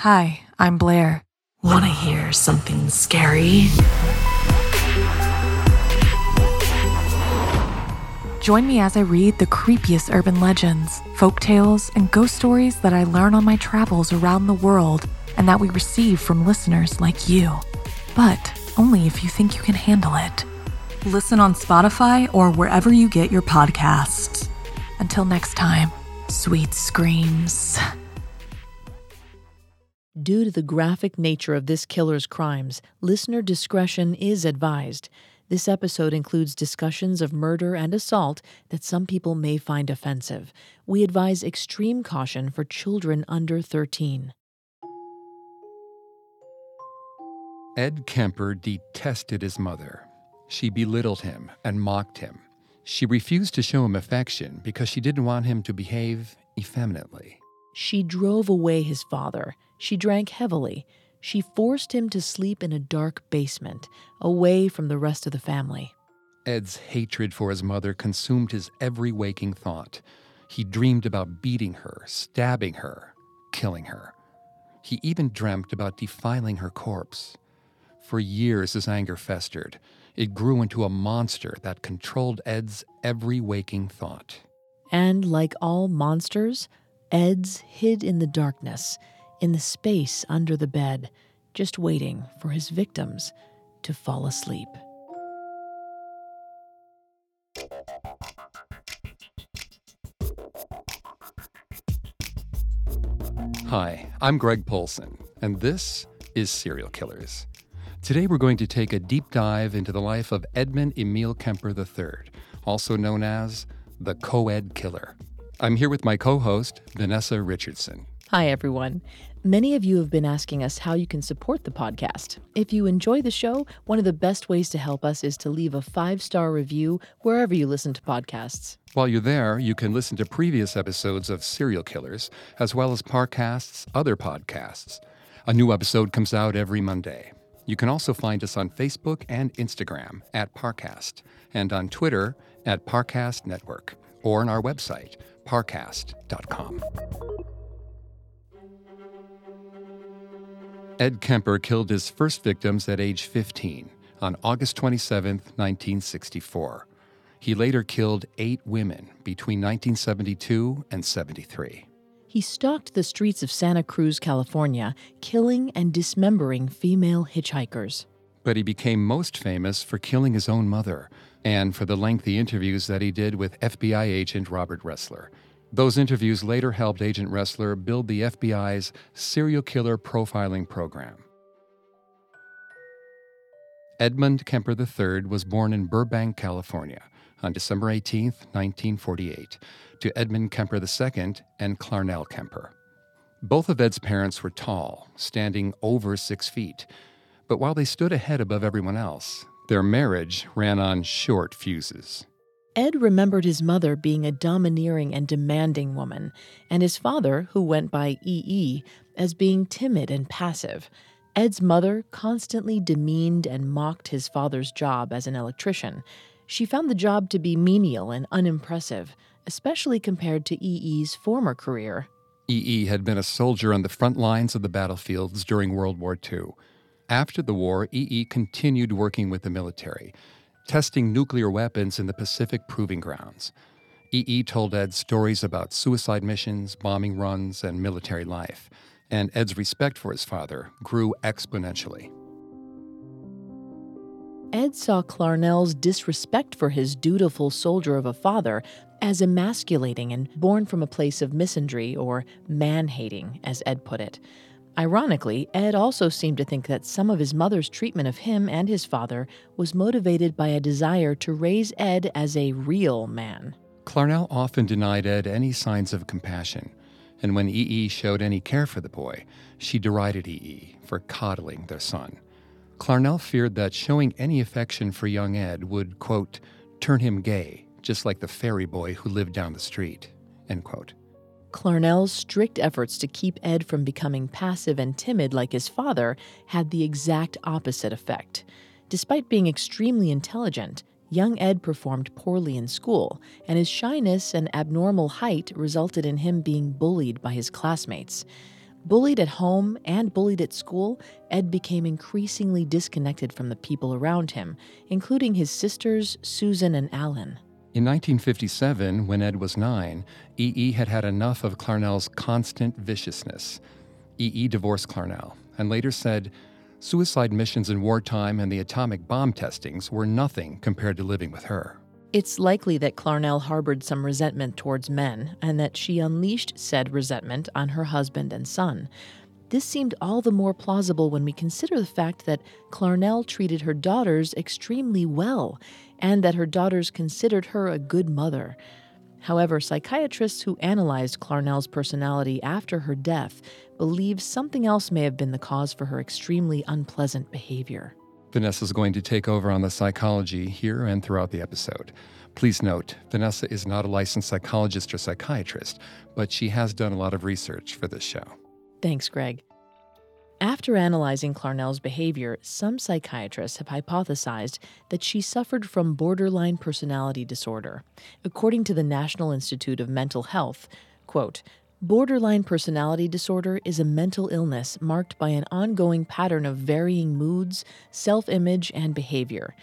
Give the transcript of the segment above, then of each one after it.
Hi, I'm Blair. Want to hear something scary? Join me as I read the creepiest urban legends, folk tales, and ghost stories that I learn on my travels around the world and that we receive from listeners like you. But only if you think you can handle it. Listen on Spotify or wherever you get your podcasts. Until next time, sweet screams. Due to the graphic nature of this killer's crimes, listener discretion is advised. This episode includes discussions of murder and assault that some people may find offensive. We advise extreme caution for children under 13. Ed Kemper detested his mother. She belittled him and mocked him. She refused to show him affection because she didn't want him to behave effeminately. She drove away his father. She drank heavily. She forced him to sleep in a dark basement, away from the rest of the family. Ed's hatred for his mother consumed his every waking thought. He dreamed about beating her, stabbing her, killing her. He even dreamt about defiling her corpse. For years, his anger festered. It grew into a monster that controlled Ed's every waking thought. And like all monsters, Ed's hid in the darkness in the space under the bed, just waiting for his victims to fall asleep. Hi, I'm Greg Polcyn, and this is Serial Killers. Today we're going to take a deep dive into the life of Edmund Emil Kemper III, also known as the Co-Ed Killer. I'm here with my co-host, Vanessa Richardson. Hi, everyone. Many of you have been asking us how you can support the podcast. If you enjoy the show, one of the best ways to help us is to leave a five star review wherever you listen to podcasts. While you're there, you can listen to previous episodes of Serial Killers, as well as Parcast's other podcasts. A new episode comes out every Monday. You can also find us on Facebook and Instagram at Parcast, and on Twitter at Parcast Network, or on our website, parcast.com. Ed Kemper killed his first victims at age 15 on August 27, 1964. He later killed eight women between 1972 and 73. He stalked the streets of Santa Cruz, California, killing and dismembering female hitchhikers. But he became most famous for killing his own mother and for the lengthy interviews that he did with FBI agent Robert Ressler. Those interviews later helped Agent Ressler build the FBI's serial killer profiling program. Edmund Kemper III was born in Burbank, California on December 18, 1948, to Edmund Kemper II and Clarnell Kemper. Both of Ed's parents were tall, standing over six feet. But while they stood a head above everyone else, their marriage ran on short fuses. Ed remembered his mother being a domineering and demanding woman, and his father, who went by EE, as being timid and passive. Ed's mother constantly demeaned and mocked his father's job as an electrician. She found the job to be menial and unimpressive, especially compared to EE's former career. EE had been a soldier on the front lines of the battlefields during World War II. After the war, EE continued working with the military, testing nuclear weapons in the Pacific Proving Grounds. EE told Ed stories about suicide missions, bombing runs, and military life, and Ed's respect for his father grew exponentially. Ed saw Clarnell's disrespect for his dutiful soldier of a father as emasculating and born from a place of misandry or man hating, as Ed put it. Ironically, Ed also seemed to think that some of his mother's treatment of him and his father was motivated by a desire to raise Ed as a real man. Clarnell often denied Ed any signs of compassion, and when EE showed any care for the boy, she derided EE for coddling their son. Clarnell feared that showing any affection for young Ed would, quote, turn him gay, just like the fairy boy who lived down the street, end quote. Clarnell's strict efforts to keep Ed from becoming passive and timid like his father had the exact opposite effect. Despite being extremely intelligent, young Ed performed poorly in school, and his shyness and abnormal height resulted in him being bullied by his classmates. Bullied at home and bullied at school, Ed became increasingly disconnected from the people around him, including his sisters, Susan and Allyn. In 1957, when Ed was nine, EE had had enough of Clarnell's constant viciousness. EE divorced Clarnell and later said, Suicide missions in wartime and the atomic bomb testings were nothing compared to living with her. It's likely that Clarnell harbored some resentment towards men and that she unleashed said resentment on her husband and son. This seemed all the more plausible when we consider the fact that Clarnell treated her daughters extremely well and that her daughters considered her a good mother. However, psychiatrists who analyzed Clarnell's personality after her death believe something else may have been the cause for her extremely unpleasant behavior. Vanessa is going to take over on the psychology here and throughout the episode. Please note, Vanessa is not a licensed psychologist or psychiatrist, but she has done a lot of research for this show. Thanks, Greg. After analyzing Clarnell's behavior, some psychiatrists have hypothesized that she suffered from borderline personality disorder. According to the National Institute of Mental Health, quote, Borderline personality disorder is a mental illness marked by an ongoing pattern of varying moods, self image, and behavior.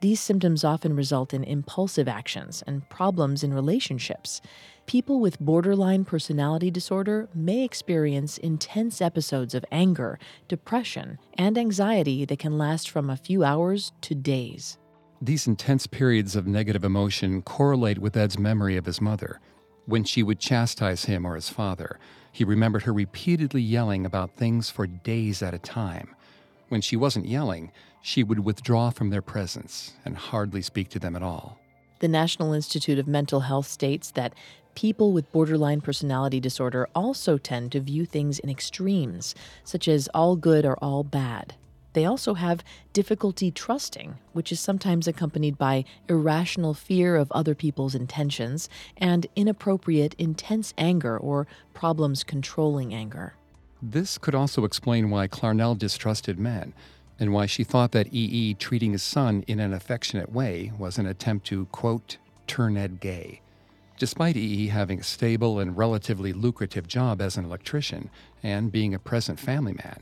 These symptoms often result in impulsive actions and problems in relationships. People with borderline personality disorder may experience intense episodes of anger, depression, and anxiety that can last from a few hours to days. These intense periods of negative emotion correlate with Ed's memory of his mother. When she would chastise him or his father, he remembered her repeatedly yelling about things for days at a time. When she wasn't yelling, she would withdraw from their presence and hardly speak to them at all. The National Institute of Mental Health states that people with borderline personality disorder also tend to view things in extremes, such as all good or all bad. They also have difficulty trusting, which is sometimes accompanied by irrational fear of other people's intentions and inappropriate, intense anger or problems controlling anger. This could also explain why Clarnell distrusted men and why she thought that EE treating his son in an affectionate way was an attempt to, quote, turn Ed gay. Despite EE having a stable and relatively lucrative job as an electrician and being a present family man,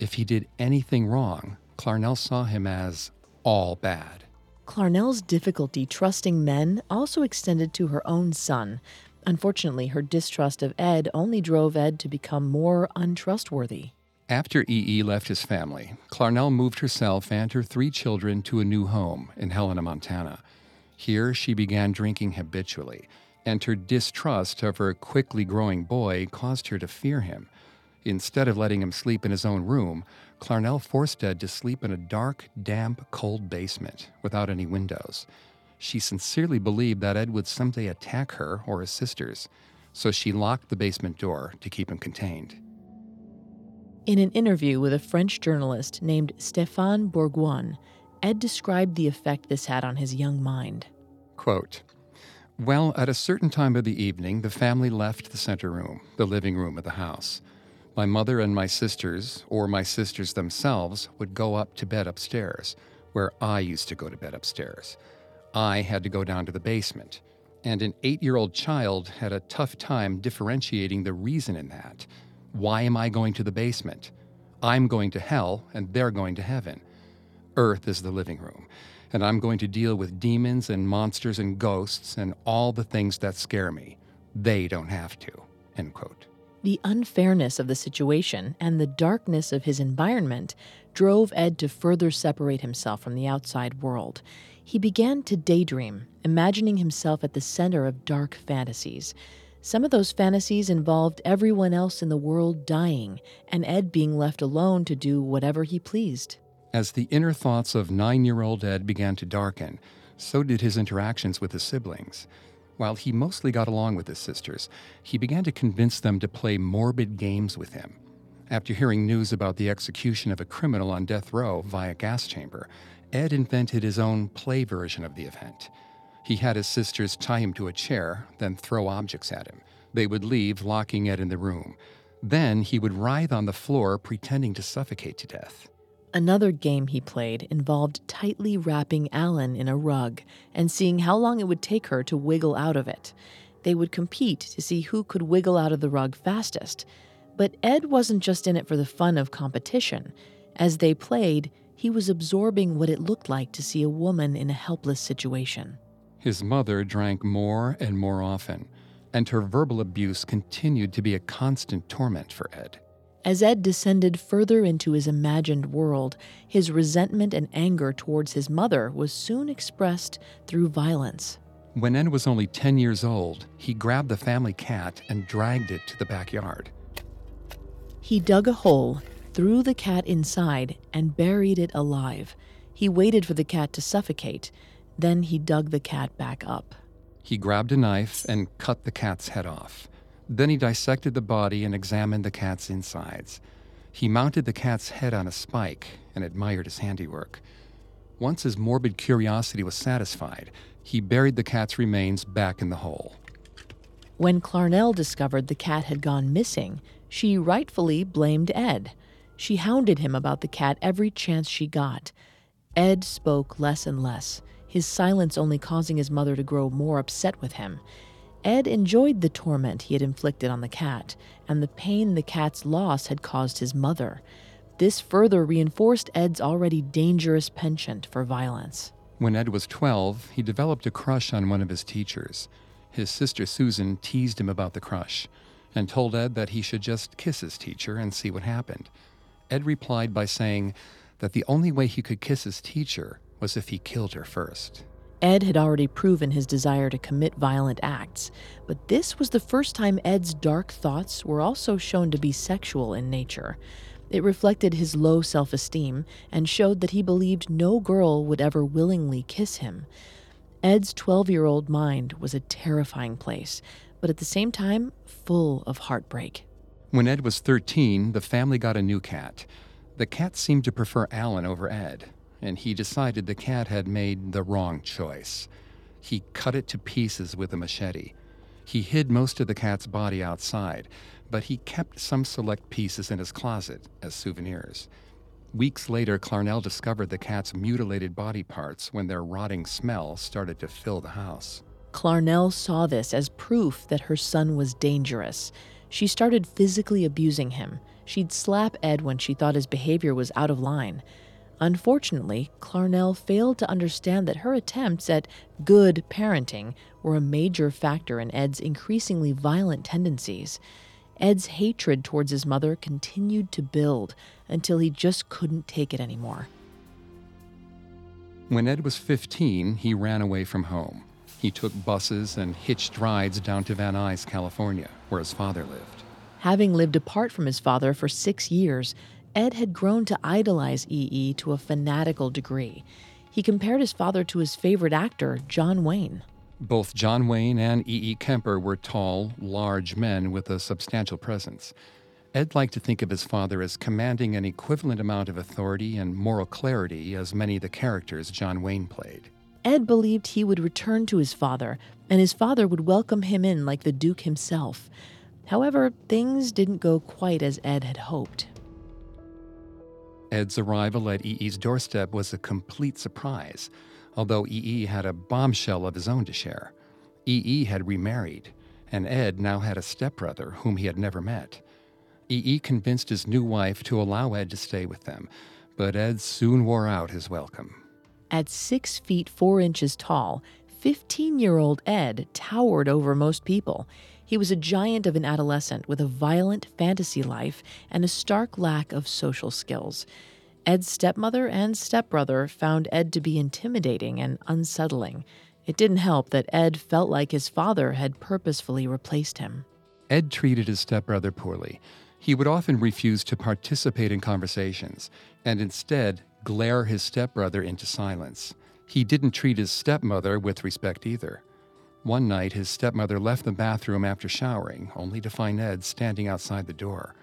if he did anything wrong, Clarnell saw him as all bad. Clarnell's difficulty trusting men also extended to her own son. Unfortunately, her distrust of Ed only drove Ed to become more untrustworthy. After EE left his family, Clarnell moved herself and her three children to a new home in Helena, Montana. Here, she began drinking habitually, and her distrust of her quickly growing boy caused her to fear him. Instead of letting him sleep in his own room, Clarnell forced Ed to sleep in a dark, damp, cold basement without any windows. She sincerely believed that Ed would someday attack her or his sisters, so she locked the basement door to keep him contained. In an interview with a French journalist named Stéphane Bourgoin, Ed described the effect this had on his young mind. Quote, well, at a certain time of the evening, the family left the center room, the living room of the house. My mother and my sisters, or my sisters themselves, would go up to bed upstairs, where I used to go to bed upstairs. I had to go down to the basement, and an eight year old child had a tough time differentiating the reason in that. Why am I going to the basement? I'm going to hell, and they're going to heaven. Earth is the living room, and I'm going to deal with demons and monsters and ghosts and all the things that scare me. They don't have to. End quote. The unfairness of the situation and the darkness of his environment drove Ed to further separate himself from the outside world. He began to daydream, imagining himself at the center of dark fantasies. Some of those fantasies involved everyone else in the world dying and Ed being left alone to do whatever he pleased. As the inner thoughts of nine year old Ed began to darken, so did his interactions with his siblings. While he mostly got along with his sisters, he began to convince them to play morbid games with him. After hearing news about the execution of a criminal on death row via gas chamber, Ed invented his own play version of the event. He had his sisters tie him to a chair, then throw objects at him. They would leave, locking Ed in the room. Then he would writhe on the floor, pretending to suffocate to death. Another game he played involved tightly wrapping Allyn in a rug and seeing how long it would take her to wiggle out of it. They would compete to see who could wiggle out of the rug fastest. But Ed wasn't just in it for the fun of competition. As they played, he was absorbing what it looked like to see a woman in a helpless situation. His mother drank more and more often, and her verbal abuse continued to be a constant torment for Ed. As Ed descended further into his imagined world, his resentment and anger towards his mother was soon expressed through violence. When Ed was only 10 years old, he grabbed the family cat and dragged it to the backyard. He dug a hole, threw the cat inside, and buried it alive. He waited for the cat to suffocate then he dug the cat back up. He grabbed a knife and cut the cat's head off. Then he dissected the body and examined the cat's insides. He mounted the cat's head on a spike and admired his handiwork. Once his morbid curiosity was satisfied, he buried the cat's remains back in the hole. When Clarnell discovered the cat had gone missing, she rightfully blamed Ed. She hounded him about the cat every chance she got. Ed spoke less and less his silence only causing his mother to grow more upset with him. Ed enjoyed the torment he had inflicted on the cat and the pain the cat's loss had caused his mother. This further reinforced Ed's already dangerous penchant for violence. When Ed was 12, he developed a crush on one of his teachers. His sister Susan teased him about the crush and told Ed that he should just kiss his teacher and see what happened. Ed replied by saying that the only way he could kiss his teacher was if he killed her first. Ed had already proven his desire to commit violent acts, but this was the first time Ed's dark thoughts were also shown to be sexual in nature. It reflected his low self esteem and showed that he believed no girl would ever willingly kiss him. Ed's 12 year old mind was a terrifying place, but at the same time, full of heartbreak. When Ed was 13, the family got a new cat. The cat seemed to prefer Allyn over Ed, and he decided the cat had made the wrong choice. He cut it to pieces with a machete. He hid most of the cat's body outside, but he kept some select pieces in his closet as souvenirs. Weeks later, Clarnell discovered the cat's mutilated body parts when their rotting smell started to fill the house. Clarnell saw this as proof that her son was dangerous. She started physically abusing him. She'd slap Ed when she thought his behavior was out of line. Unfortunately, Clarnell failed to understand that her attempts at good parenting were a major factor in Ed's increasingly violent tendencies. Ed's hatred towards his mother continued to build until he just couldn't take it anymore. When Ed was 15, he ran away from home. He took buses and hitched rides down to Van Nuys, California, where his father lived. Having lived apart from his father for six years, Ed had grown to idolize E.E. to a fanatical degree. He compared his father to his favorite actor, John Wayne. Both John Wayne and E.E. Kemper were tall, large men with a substantial presence. Ed liked to think of his father as commanding an equivalent amount of authority and moral clarity as many of the characters John Wayne played. Ed believed he would return to his father, and his father would welcome him in like the Duke himself. However, things didn't go quite as Ed had hoped. Ed's arrival at EE's doorstep was a complete surprise, although EE had a bombshell of his own to share. EE had remarried, and Ed now had a stepbrother whom he had never met. EE convinced his new wife to allow Ed to stay with them, but Ed soon wore out his welcome. At six feet four inches tall, 15 year old Ed towered over most people. He was a giant of an adolescent with a violent fantasy life and a stark lack of social skills. Ed's stepmother and stepbrother found Ed to be intimidating and unsettling. It didn't help that Ed felt like his father had purposefully replaced him. Ed treated his stepbrother poorly. He would often refuse to participate in conversations and instead glare his stepbrother into silence. He didn't treat his stepmother with respect either. One night, his stepmother left the bathroom after showering, only to find Ed standing outside the door.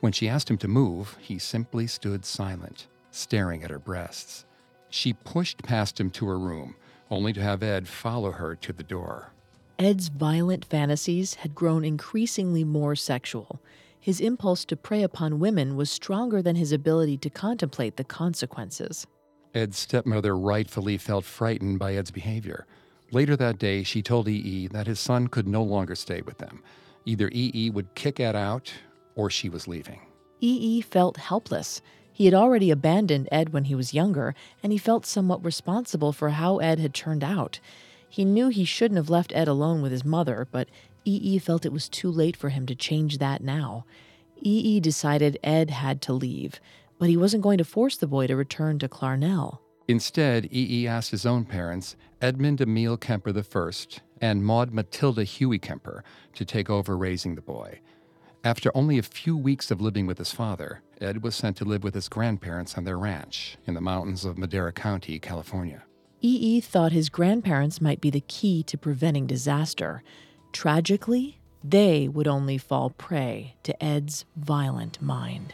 When she asked him to move, he simply stood silent, staring at her breasts. She pushed past him to her room, only to have Ed follow her to the door. Ed's violent fantasies had grown increasingly more sexual. His impulse to prey upon women was stronger than his ability to contemplate the consequences. Ed's stepmother rightfully felt frightened by Ed's behavior. Later that day, she told EE that his son could no longer stay with them. Either EE would kick Ed out or she was leaving. EE felt helpless. He had already abandoned Ed when he was younger, and he felt somewhat responsible for how Ed had turned out. He knew he shouldn't have left Ed alone with his mother, but EE felt it was too late for him to change that now. EE decided Ed had to leave, but he wasn't going to force the boy to return to Clarnell. Instead, E.E. asked his own parents, Edmund Emil Kemper I and Maud Matilda Huey Kemper, to take over raising the boy. After only a few weeks of living with his father, Ed was sent to live with his grandparents on their ranch in the mountains of Madera County, California. E.E. thought his grandparents might be the key to preventing disaster. Tragically, they would only fall prey to Ed's violent mind.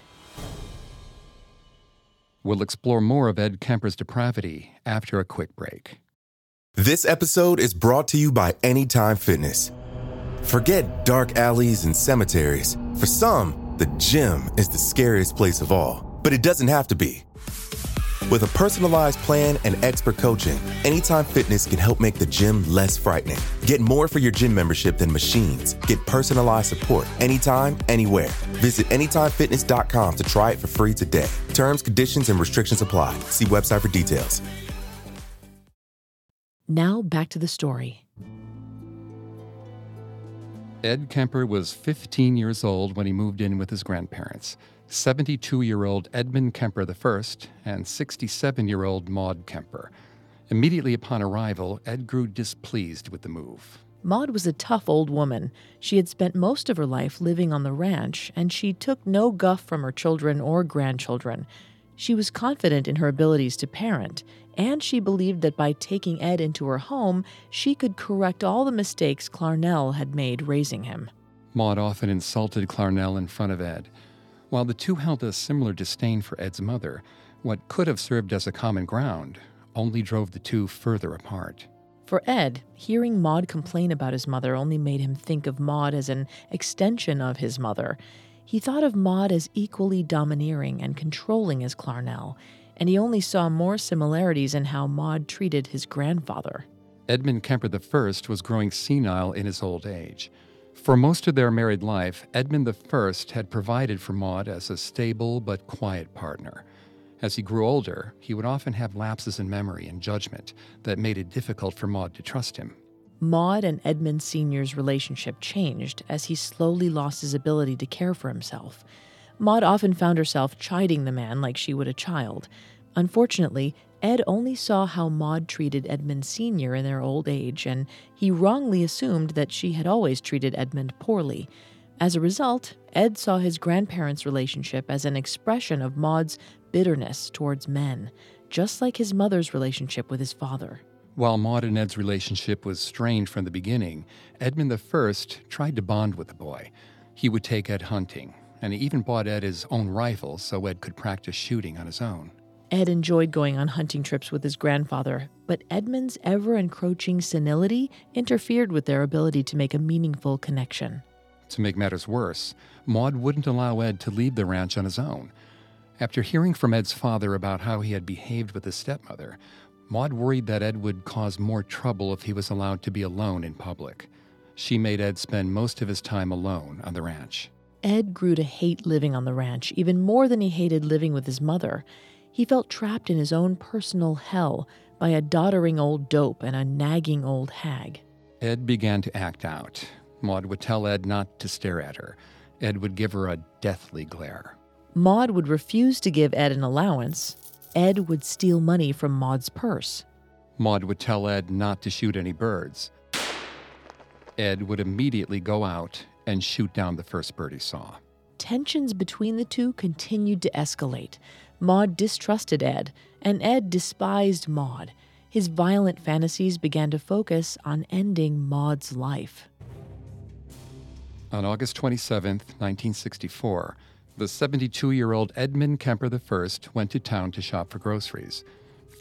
We'll explore more of Ed Kemper's depravity after a quick break. This episode is brought to you by Anytime Fitness. Forget dark alleys and cemeteries. For some, the gym is the scariest place of all, but it doesn't have to be. With a personalized plan and expert coaching, Anytime Fitness can help make the gym less frightening. Get more for your gym membership than machines. Get personalized support anytime, anywhere. Visit AnytimeFitness.com to try it for free today. Terms, conditions, and restrictions apply. See website for details. Now back to the story. Ed Kemper was 15 years old when he moved in with his grandparents. 72 year old Edmund Kemper I and 67 year old Maud Kemper. Immediately upon arrival, Ed grew displeased with the move. Maud was a tough old woman. She had spent most of her life living on the ranch, and she took no guff from her children or grandchildren. She was confident in her abilities to parent, and she believed that by taking Ed into her home, she could correct all the mistakes Clarnell had made raising him. Maud often insulted Clarnell in front of Ed. While the two held a similar disdain for Ed's mother, what could have served as a common ground only drove the two further apart. For Ed, hearing Maud complain about his mother only made him think of Maud as an extension of his mother. He thought of Maud as equally domineering and controlling as Clarnell, and he only saw more similarities in how Maud treated his grandfather. Edmund Kemper I was growing senile in his old age. For most of their married life, Edmund I had provided for Maud as a stable but quiet partner. As he grew older, he would often have lapses in memory and judgment that made it difficult for Maud to trust him. Maud and Edmund Sr.'s relationship changed as he slowly lost his ability to care for himself. Maud often found herself chiding the man like she would a child. Unfortunately, Ed only saw how Maud treated Edmund Sr. in their old age, and he wrongly assumed that she had always treated Edmund poorly. As a result, Ed saw his grandparents' relationship as an expression of Maud's bitterness towards men, just like his mother's relationship with his father. While Maud and Ed's relationship was strained from the beginning, Edmund I tried to bond with the boy. He would take Ed hunting, and he even bought Ed his own rifle so Ed could practice shooting on his own. Ed enjoyed going on hunting trips with his grandfather, but Edmund's ever encroaching senility interfered with their ability to make a meaningful connection. To make matters worse, Maud wouldn't allow Ed to leave the ranch on his own. After hearing from Ed's father about how he had behaved with his stepmother, Maud worried that Ed would cause more trouble if he was allowed to be alone in public. She made Ed spend most of his time alone on the ranch. Ed grew to hate living on the ranch even more than he hated living with his mother. He felt trapped in his own personal hell by a doddering old dope and a nagging old hag. Ed began to act out. Maud would tell Ed not to stare at her. Ed would give her a deathly glare. Maud would refuse to give Ed an allowance. Ed would steal money from Maud's purse. Maud would tell Ed not to shoot any birds. Ed would immediately go out and shoot down the first bird he saw. Tensions between the two continued to escalate. Maud distrusted Ed, and Ed despised Maud. His violent fantasies began to focus on ending Maud's life. On August 27, 1964, the 72 year old Edmund Kemper I went to town to shop for groceries.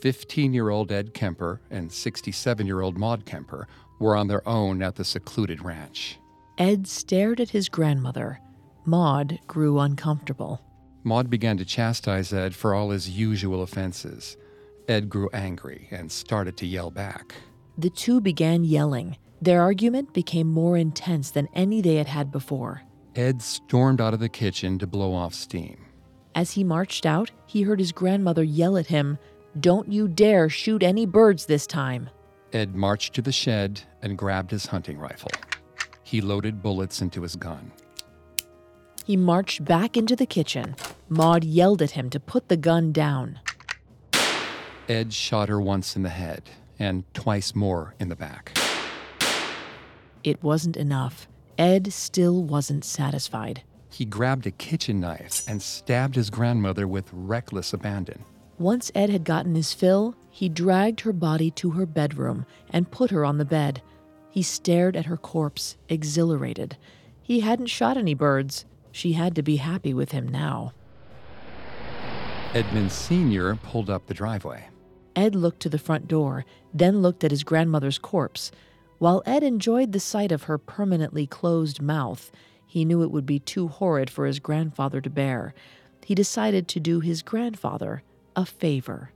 15 year old Ed Kemper and 67 year old Maud Kemper were on their own at the secluded ranch. Ed stared at his grandmother. Maud grew uncomfortable. Maud began to chastise Ed for all his usual offenses. Ed grew angry and started to yell back. The two began yelling. Their argument became more intense than any they had had before. Ed stormed out of the kitchen to blow off steam. As he marched out, he heard his grandmother yell at him, Don't you dare shoot any birds this time. Ed marched to the shed and grabbed his hunting rifle. He loaded bullets into his gun. He marched back into the kitchen. Maud yelled at him to put the gun down. Ed shot her once in the head and twice more in the back. It wasn't enough. Ed still wasn't satisfied. He grabbed a kitchen knife and stabbed his grandmother with reckless abandon. Once Ed had gotten his fill, he dragged her body to her bedroom and put her on the bed. He stared at her corpse, exhilarated. He hadn't shot any birds. She had to be happy with him now. Edmund Sr. pulled up the driveway. Ed looked to the front door, then looked at his grandmother's corpse. While Ed enjoyed the sight of her permanently closed mouth, he knew it would be too horrid for his grandfather to bear. He decided to do his grandfather a favor.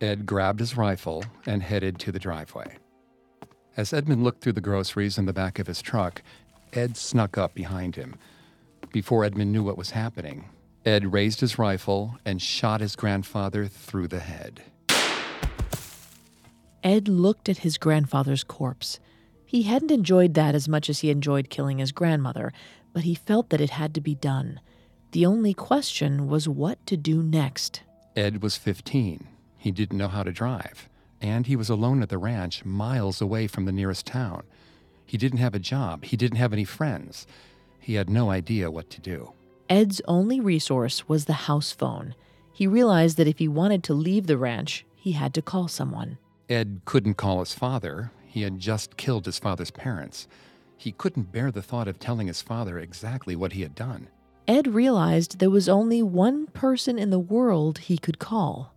Ed grabbed his rifle and headed to the driveway. As Edmund looked through the groceries in the back of his truck, Ed snuck up behind him. Before Edmund knew what was happening, Ed raised his rifle and shot his grandfather through the head. Ed looked at his grandfather's corpse. He hadn't enjoyed that as much as he enjoyed killing his grandmother, but he felt that it had to be done. The only question was what to do next. Ed was 15. He didn't know how to drive and he was alone at the ranch, miles away from the nearest town. He didn't have a job, he didn't have any friends. He had no idea what to do. Ed's only resource was the house phone. He realized that if he wanted to leave the ranch, he had to call someone. Ed couldn't call his father. He had just killed his father's parents. He couldn't bear the thought of telling his father exactly what he had done. Ed realized there was only one person in the world he could call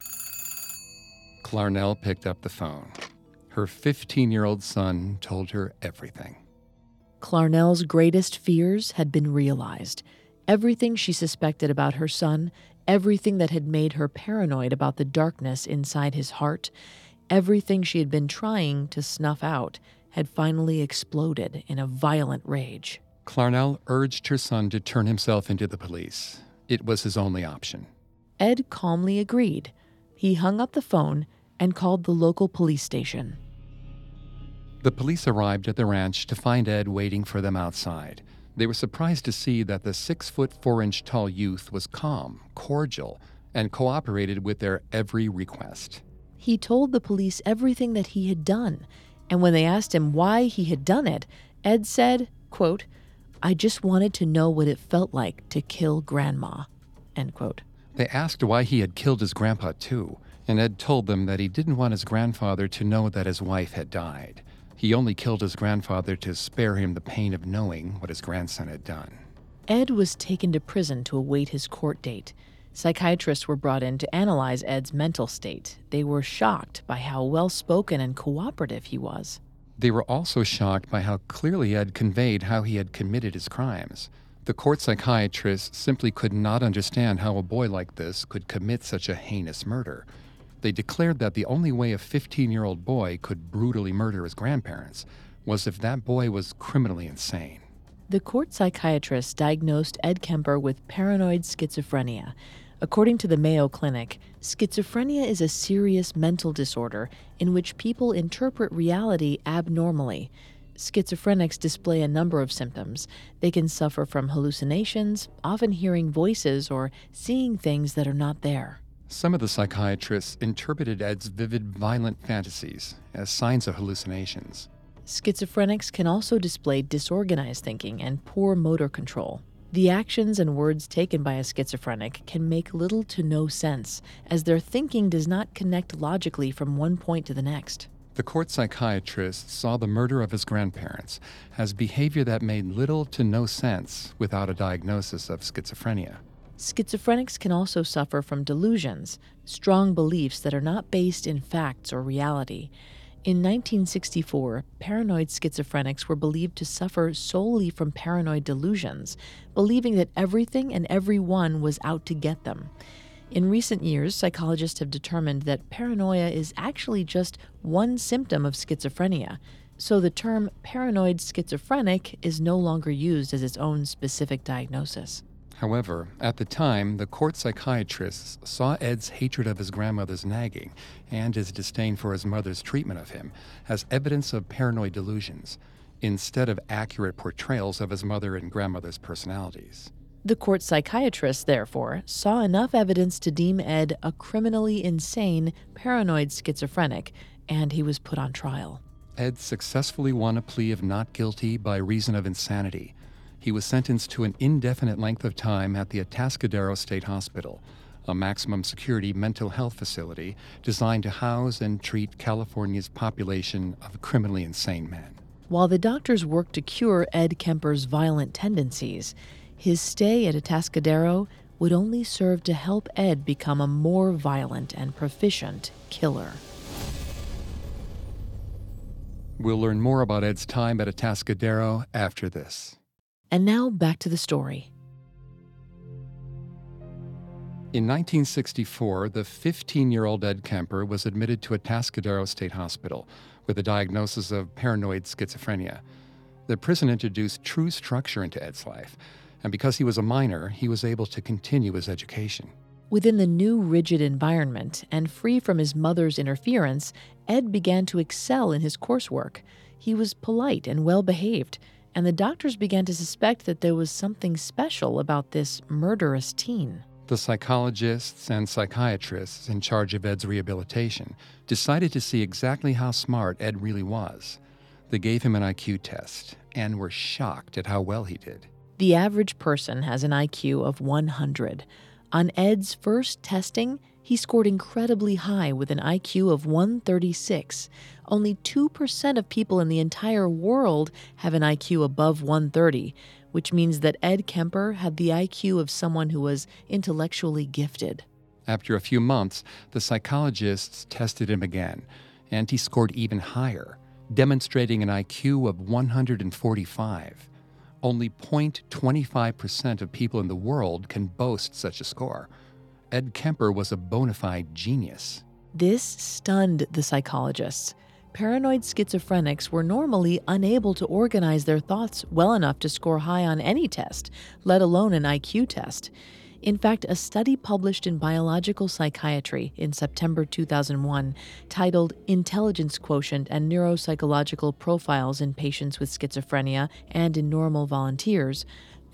Clarnell picked up the phone. Her 15 year old son told her everything. Clarnell's greatest fears had been realized. Everything she suspected about her son, everything that had made her paranoid about the darkness inside his heart, everything she had been trying to snuff out, had finally exploded in a violent rage. Clarnell urged her son to turn himself into the police. It was his only option. Ed calmly agreed. He hung up the phone and called the local police station. The police arrived at the ranch to find Ed waiting for them outside. They were surprised to see that the six foot four inch tall youth was calm, cordial, and cooperated with their every request. He told the police everything that he had done, and when they asked him why he had done it, Ed said, quote, I just wanted to know what it felt like to kill grandma. End quote. They asked why he had killed his grandpa, too and Ed told them that he didn't want his grandfather to know that his wife had died. He only killed his grandfather to spare him the pain of knowing what his grandson had done. Ed was taken to prison to await his court date. Psychiatrists were brought in to analyze Ed's mental state. They were shocked by how well spoken and cooperative he was. They were also shocked by how clearly Ed conveyed how he had committed his crimes. The court psychiatrists simply could not understand how a boy like this could commit such a heinous murder. They declared that the only way a 15 year old boy could brutally murder his grandparents was if that boy was criminally insane. The court psychiatrist diagnosed Ed Kemper with paranoid schizophrenia. According to the Mayo Clinic, schizophrenia is a serious mental disorder in which people interpret reality abnormally. Schizophrenics display a number of symptoms. They can suffer from hallucinations, often hearing voices or seeing things that are not there. Some of the psychiatrists interpreted Ed's vivid, violent fantasies as signs of hallucinations. Schizophrenics can also display disorganized thinking and poor motor control. The actions and words taken by a schizophrenic can make little to no sense, as their thinking does not connect logically from one point to the next. The court psychiatrist saw the murder of his grandparents as behavior that made little to no sense without a diagnosis of schizophrenia. Schizophrenics can also suffer from delusions, strong beliefs that are not based in facts or reality. In 1964, paranoid schizophrenics were believed to suffer solely from paranoid delusions, believing that everything and everyone was out to get them. In recent years, psychologists have determined that paranoia is actually just one symptom of schizophrenia, so the term paranoid schizophrenic is no longer used as its own specific diagnosis. However, at the time, the court psychiatrists saw Ed's hatred of his grandmother's nagging and his disdain for his mother's treatment of him as evidence of paranoid delusions, instead of accurate portrayals of his mother and grandmother's personalities. The court psychiatrists, therefore, saw enough evidence to deem Ed a criminally insane, paranoid schizophrenic, and he was put on trial. Ed successfully won a plea of not guilty by reason of insanity. He was sentenced to an indefinite length of time at the Atascadero State Hospital, a maximum security mental health facility designed to house and treat California's population of criminally insane men. While the doctors worked to cure Ed Kemper's violent tendencies, his stay at Atascadero would only serve to help Ed become a more violent and proficient killer. We'll learn more about Ed's time at Atascadero after this. And now back to the story. In 1964, the 15 year old Ed Kemper was admitted to Atascadero State Hospital with a diagnosis of paranoid schizophrenia. The prison introduced true structure into Ed's life, and because he was a minor, he was able to continue his education. Within the new rigid environment and free from his mother's interference, Ed began to excel in his coursework. He was polite and well behaved, and the doctors began to suspect that there was something special about this murderous teen. The psychologists and psychiatrists in charge of Ed's rehabilitation decided to see exactly how smart Ed really was. They gave him an IQ test and were shocked at how well he did. The average person has an IQ of 100. On Ed's first testing, he scored incredibly high with an IQ of 136. Only 2% of people in the entire world have an IQ above 130, which means that Ed Kemper had the IQ of someone who was intellectually gifted. After a few months, the psychologists tested him again, and he scored even higher, demonstrating an IQ of 145. Only 0.25% of people in the world can boast such a score. Ed Kemper was a bona fide genius. This stunned the psychologists. Paranoid schizophrenics were normally unable to organize their thoughts well enough to score high on any test, let alone an IQ test. In fact, a study published in Biological Psychiatry in September 2001, titled Intelligence Quotient and Neuropsychological Profiles in Patients with Schizophrenia and in Normal Volunteers,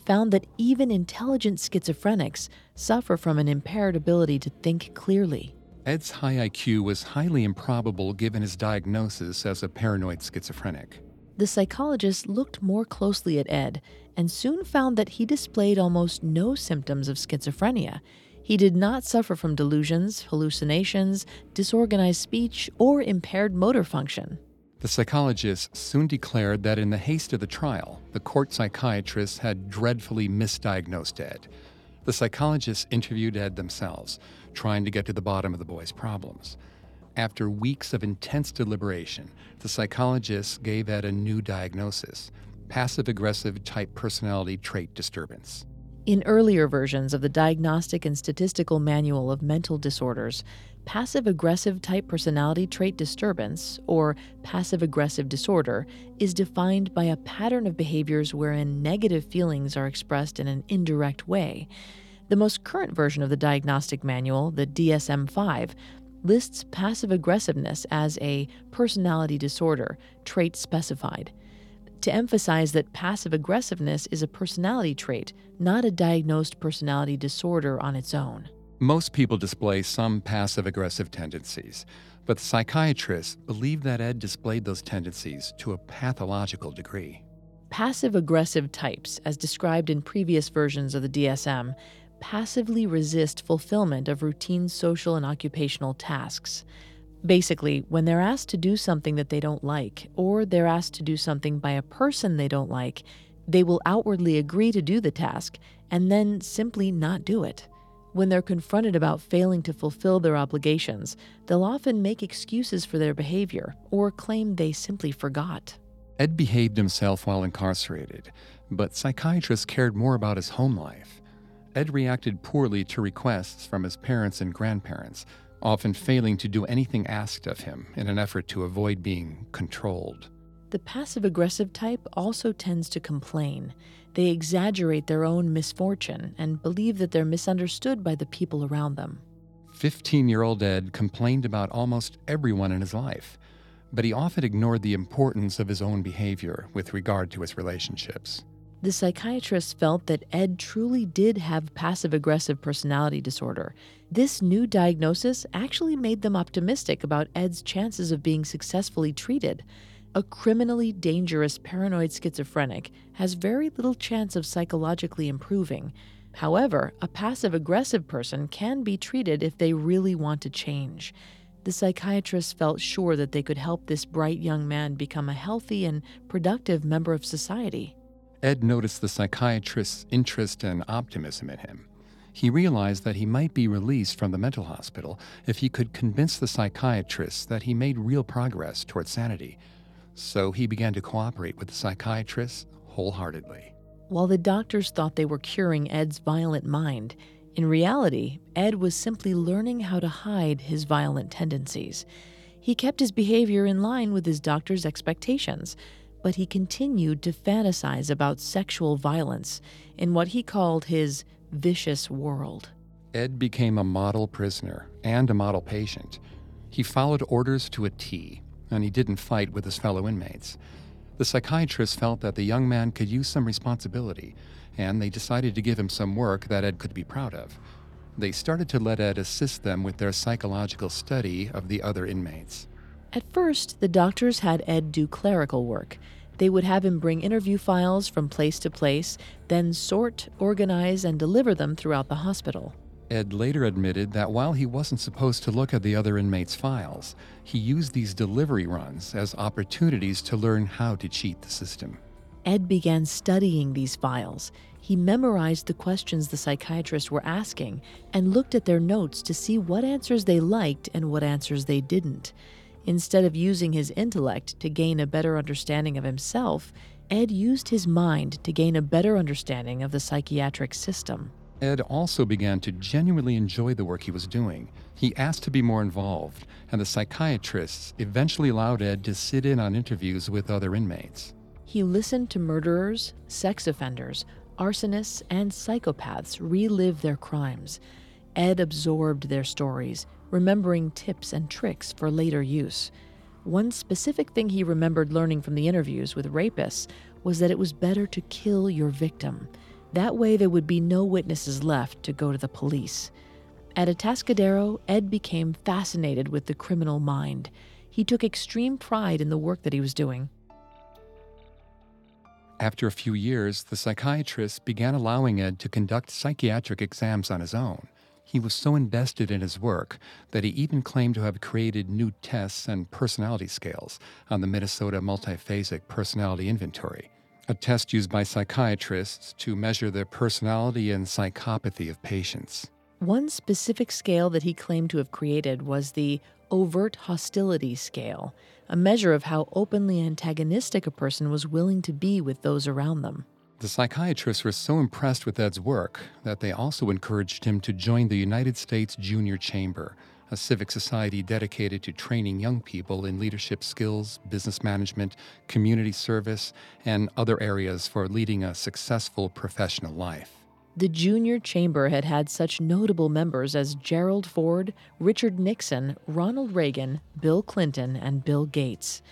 found that even intelligent schizophrenics suffer from an impaired ability to think clearly. Ed's high IQ was highly improbable given his diagnosis as a paranoid schizophrenic. The psychologist looked more closely at Ed and soon found that he displayed almost no symptoms of schizophrenia. He did not suffer from delusions, hallucinations, disorganized speech, or impaired motor function. The psychologist soon declared that in the haste of the trial, the court psychiatrists had dreadfully misdiagnosed Ed. The psychologists interviewed Ed themselves, trying to get to the bottom of the boy's problems. After weeks of intense deliberation, the psychologists gave Ed a new diagnosis passive aggressive type personality trait disturbance. In earlier versions of the Diagnostic and Statistical Manual of Mental Disorders, passive aggressive type personality trait disturbance, or passive aggressive disorder, is defined by a pattern of behaviors wherein negative feelings are expressed in an indirect way. The most current version of the diagnostic manual, the DSM 5, lists passive aggressiveness as a personality disorder, trait specified to emphasize that passive aggressiveness is a personality trait, not a diagnosed personality disorder on its own. Most people display some passive aggressive tendencies, but the psychiatrists believe that Ed displayed those tendencies to a pathological degree. Passive aggressive types, as described in previous versions of the DSM, passively resist fulfillment of routine social and occupational tasks. Basically, when they're asked to do something that they don't like, or they're asked to do something by a person they don't like, they will outwardly agree to do the task and then simply not do it. When they're confronted about failing to fulfill their obligations, they'll often make excuses for their behavior or claim they simply forgot. Ed behaved himself while incarcerated, but psychiatrists cared more about his home life. Ed reacted poorly to requests from his parents and grandparents, often failing to do anything asked of him in an effort to avoid being controlled. The passive aggressive type also tends to complain. They exaggerate their own misfortune and believe that they're misunderstood by the people around them. 15 year old Ed complained about almost everyone in his life, but he often ignored the importance of his own behavior with regard to his relationships. The psychiatrist felt that Ed truly did have passive aggressive personality disorder. This new diagnosis actually made them optimistic about Ed's chances of being successfully treated. A criminally dangerous paranoid schizophrenic has very little chance of psychologically improving. However, a passive aggressive person can be treated if they really want to change. The psychiatrist felt sure that they could help this bright young man become a healthy and productive member of society. Ed noticed the psychiatrist's interest and optimism in him. He realized that he might be released from the mental hospital if he could convince the psychiatrist that he made real progress toward sanity. So he began to cooperate with the psychiatrist wholeheartedly. While the doctors thought they were curing Ed's violent mind, in reality, Ed was simply learning how to hide his violent tendencies. He kept his behavior in line with his doctor's expectations but he continued to fantasize about sexual violence in what he called his vicious world. Ed became a model prisoner and a model patient. He followed orders to a T, and he didn't fight with his fellow inmates. The psychiatrist felt that the young man could use some responsibility, and they decided to give him some work that Ed could be proud of. They started to let Ed assist them with their psychological study of the other inmates. At first, the doctors had Ed do clerical work. They would have him bring interview files from place to place, then sort, organize, and deliver them throughout the hospital. Ed later admitted that while he wasn't supposed to look at the other inmates' files, he used these delivery runs as opportunities to learn how to cheat the system. Ed began studying these files. He memorized the questions the psychiatrists were asking and looked at their notes to see what answers they liked and what answers they didn't. Instead of using his intellect to gain a better understanding of himself, Ed used his mind to gain a better understanding of the psychiatric system. Ed also began to genuinely enjoy the work he was doing. He asked to be more involved, and the psychiatrists eventually allowed Ed to sit in on interviews with other inmates. He listened to murderers, sex offenders, arsonists, and psychopaths relive their crimes. Ed absorbed their stories, remembering tips and tricks for later use. One specific thing he remembered learning from the interviews with rapists was that it was better to kill your victim. That way, there would be no witnesses left to go to the police. At Atascadero, Ed became fascinated with the criminal mind. He took extreme pride in the work that he was doing. After a few years, the psychiatrist began allowing Ed to conduct psychiatric exams on his own. He was so invested in his work that he even claimed to have created new tests and personality scales on the Minnesota Multiphasic Personality Inventory, a test used by psychiatrists to measure the personality and psychopathy of patients. One specific scale that he claimed to have created was the overt hostility scale, a measure of how openly antagonistic a person was willing to be with those around them. The psychiatrists were so impressed with Ed's work that they also encouraged him to join the United States Junior Chamber, a civic society dedicated to training young people in leadership skills, business management, community service, and other areas for leading a successful professional life. The Junior Chamber had had such notable members as Gerald Ford, Richard Nixon, Ronald Reagan, Bill Clinton, and Bill Gates.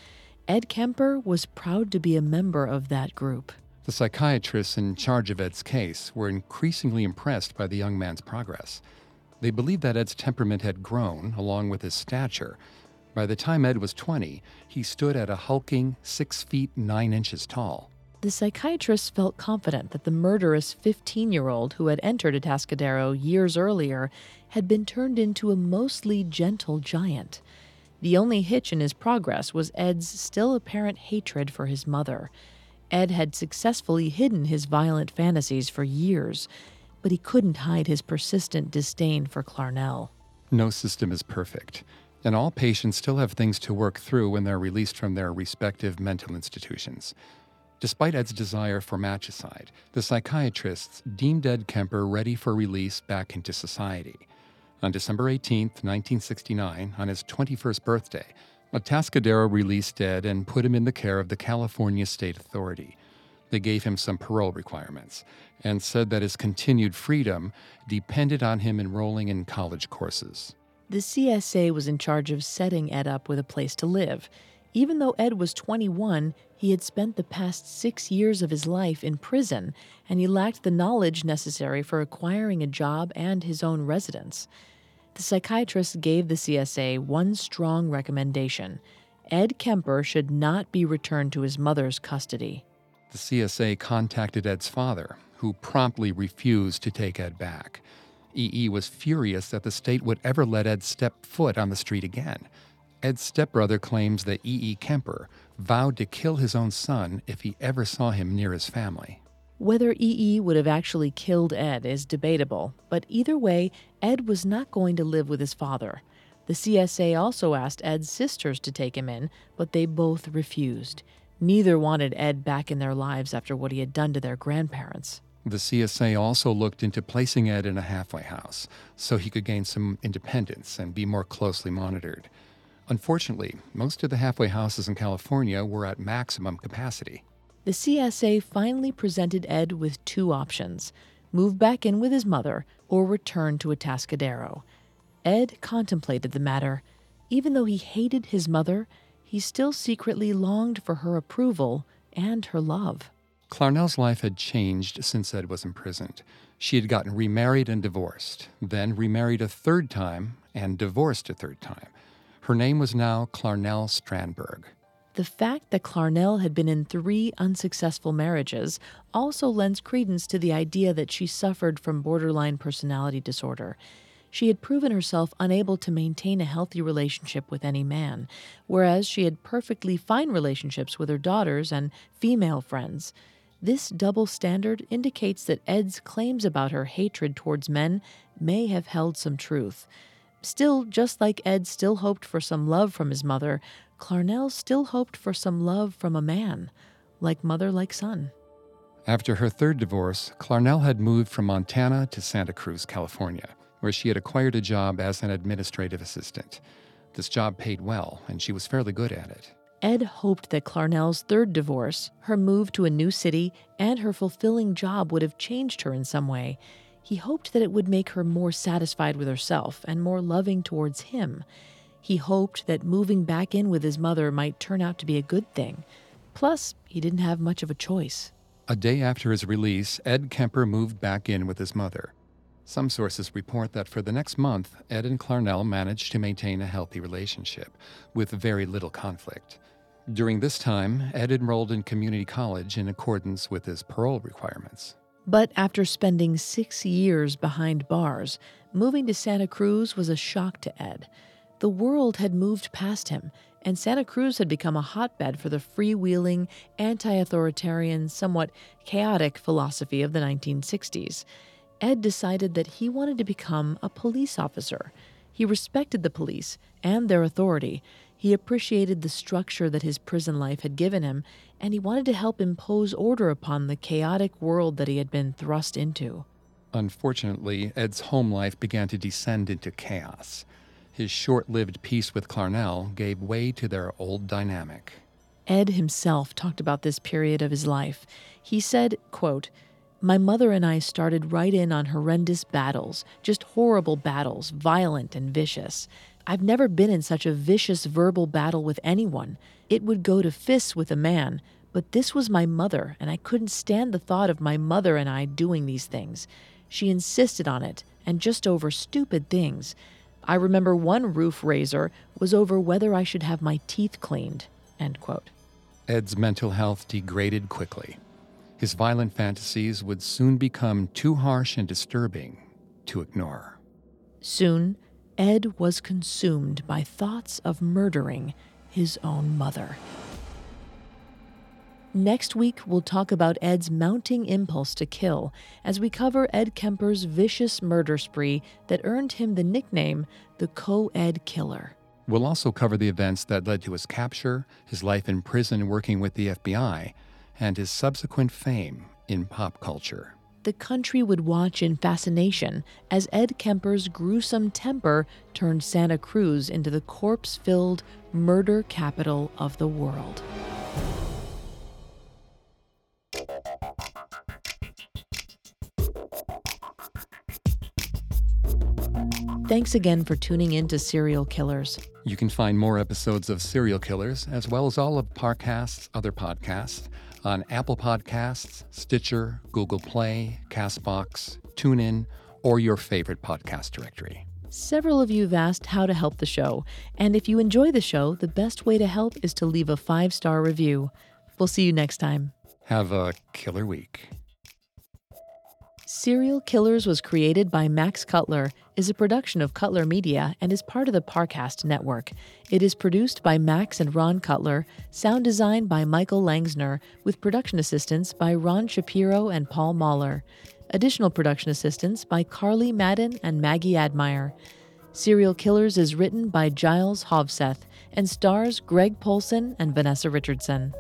Ed Kemper was proud to be a member of that group. The psychiatrists in charge of Ed's case were increasingly impressed by the young man's progress. They believed that Ed's temperament had grown along with his stature. By the time Ed was 20, he stood at a hulking 6 feet 9 inches tall. The psychiatrists felt confident that the murderous 15 year old who had entered Atascadero years earlier had been turned into a mostly gentle giant. The only hitch in his progress was Ed's still apparent hatred for his mother. Ed had successfully hidden his violent fantasies for years, but he couldn't hide his persistent disdain for Clarnell. No system is perfect, and all patients still have things to work through when they're released from their respective mental institutions. Despite Ed's desire for matricide, the psychiatrists deemed Ed Kemper ready for release back into society. On December 18, 1969, on his 21st birthday, Atascadero released Ed and put him in the care of the California State Authority. They gave him some parole requirements and said that his continued freedom depended on him enrolling in college courses. The CSA was in charge of setting Ed up with a place to live. Even though Ed was 21, he had spent the past six years of his life in prison, and he lacked the knowledge necessary for acquiring a job and his own residence. The psychiatrist gave the CSA one strong recommendation Ed Kemper should not be returned to his mother's custody. The CSA contacted Ed's father, who promptly refused to take Ed back. EE was furious that the state would ever let Ed step foot on the street again. Ed's stepbrother claims that E.E. Kemper vowed to kill his own son if he ever saw him near his family. Whether EE would have actually killed Ed is debatable, but either way, Ed was not going to live with his father. The CSA also asked Ed's sisters to take him in, but they both refused. Neither wanted Ed back in their lives after what he had done to their grandparents. The CSA also looked into placing Ed in a halfway house so he could gain some independence and be more closely monitored. Unfortunately, most of the halfway houses in California were at maximum capacity. The CSA finally presented Ed with two options move back in with his mother or return to Atascadero. Ed contemplated the matter. Even though he hated his mother, he still secretly longed for her approval and her love. Clarnell's life had changed since Ed was imprisoned. She had gotten remarried and divorced, then remarried a third time and divorced a third time. Her name was now Clarnell Strandberg. The fact that Clarnell had been in three unsuccessful marriages also lends credence to the idea that she suffered from borderline personality disorder. She had proven herself unable to maintain a healthy relationship with any man, whereas she had perfectly fine relationships with her daughters and female friends. This double standard indicates that Ed's claims about her hatred towards men may have held some truth. Still, just like Ed still hoped for some love from his mother, Clarnell still hoped for some love from a man, like mother, like son. After her third divorce, Clarnell had moved from Montana to Santa Cruz, California, where she had acquired a job as an administrative assistant. This job paid well, and she was fairly good at it. Ed hoped that Clarnell's third divorce, her move to a new city, and her fulfilling job would have changed her in some way. He hoped that it would make her more satisfied with herself and more loving towards him. He hoped that moving back in with his mother might turn out to be a good thing. Plus, he didn't have much of a choice. A day after his release, Ed Kemper moved back in with his mother. Some sources report that for the next month, Ed and Clarnell managed to maintain a healthy relationship, with very little conflict. During this time, Ed enrolled in community college in accordance with his parole requirements. But after spending six years behind bars, moving to Santa Cruz was a shock to Ed. The world had moved past him, and Santa Cruz had become a hotbed for the freewheeling, anti authoritarian, somewhat chaotic philosophy of the 1960s. Ed decided that he wanted to become a police officer. He respected the police and their authority. He appreciated the structure that his prison life had given him, and he wanted to help impose order upon the chaotic world that he had been thrust into. Unfortunately, Ed's home life began to descend into chaos. His short lived peace with Clarnell gave way to their old dynamic. Ed himself talked about this period of his life. He said, quote, my mother and I started right in on horrendous battles, just horrible battles, violent and vicious. I've never been in such a vicious verbal battle with anyone. It would go to fists with a man, but this was my mother, and I couldn't stand the thought of my mother and I doing these things. She insisted on it, and just over stupid things. I remember one roof raiser was over whether I should have my teeth cleaned. End quote. Ed's mental health degraded quickly. His violent fantasies would soon become too harsh and disturbing to ignore. Soon, Ed was consumed by thoughts of murdering his own mother. Next week, we'll talk about Ed's mounting impulse to kill as we cover Ed Kemper's vicious murder spree that earned him the nickname the Co Ed Killer. We'll also cover the events that led to his capture, his life in prison working with the FBI, and his subsequent fame in pop culture. The country would watch in fascination as Ed Kemper's gruesome temper turned Santa Cruz into the corpse filled murder capital of the world. Thanks again for tuning in to Serial Killers. You can find more episodes of Serial Killers, as well as all of Parcast's other podcasts, on Apple Podcasts, Stitcher, Google Play, Castbox, TuneIn, or your favorite podcast directory. Several of you have asked how to help the show, and if you enjoy the show, the best way to help is to leave a five star review. We'll see you next time. Have a killer week. Serial Killers was created by Max Cutler, is a production of Cutler Media, and is part of the Parcast network. It is produced by Max and Ron Cutler, sound design by Michael Langsner, with production assistance by Ron Shapiro and Paul Mahler. Additional production assistance by Carly Madden and Maggie Admire. Serial Killers is written by Giles Hovseth and stars Greg Polcyn and Vanessa Richardson.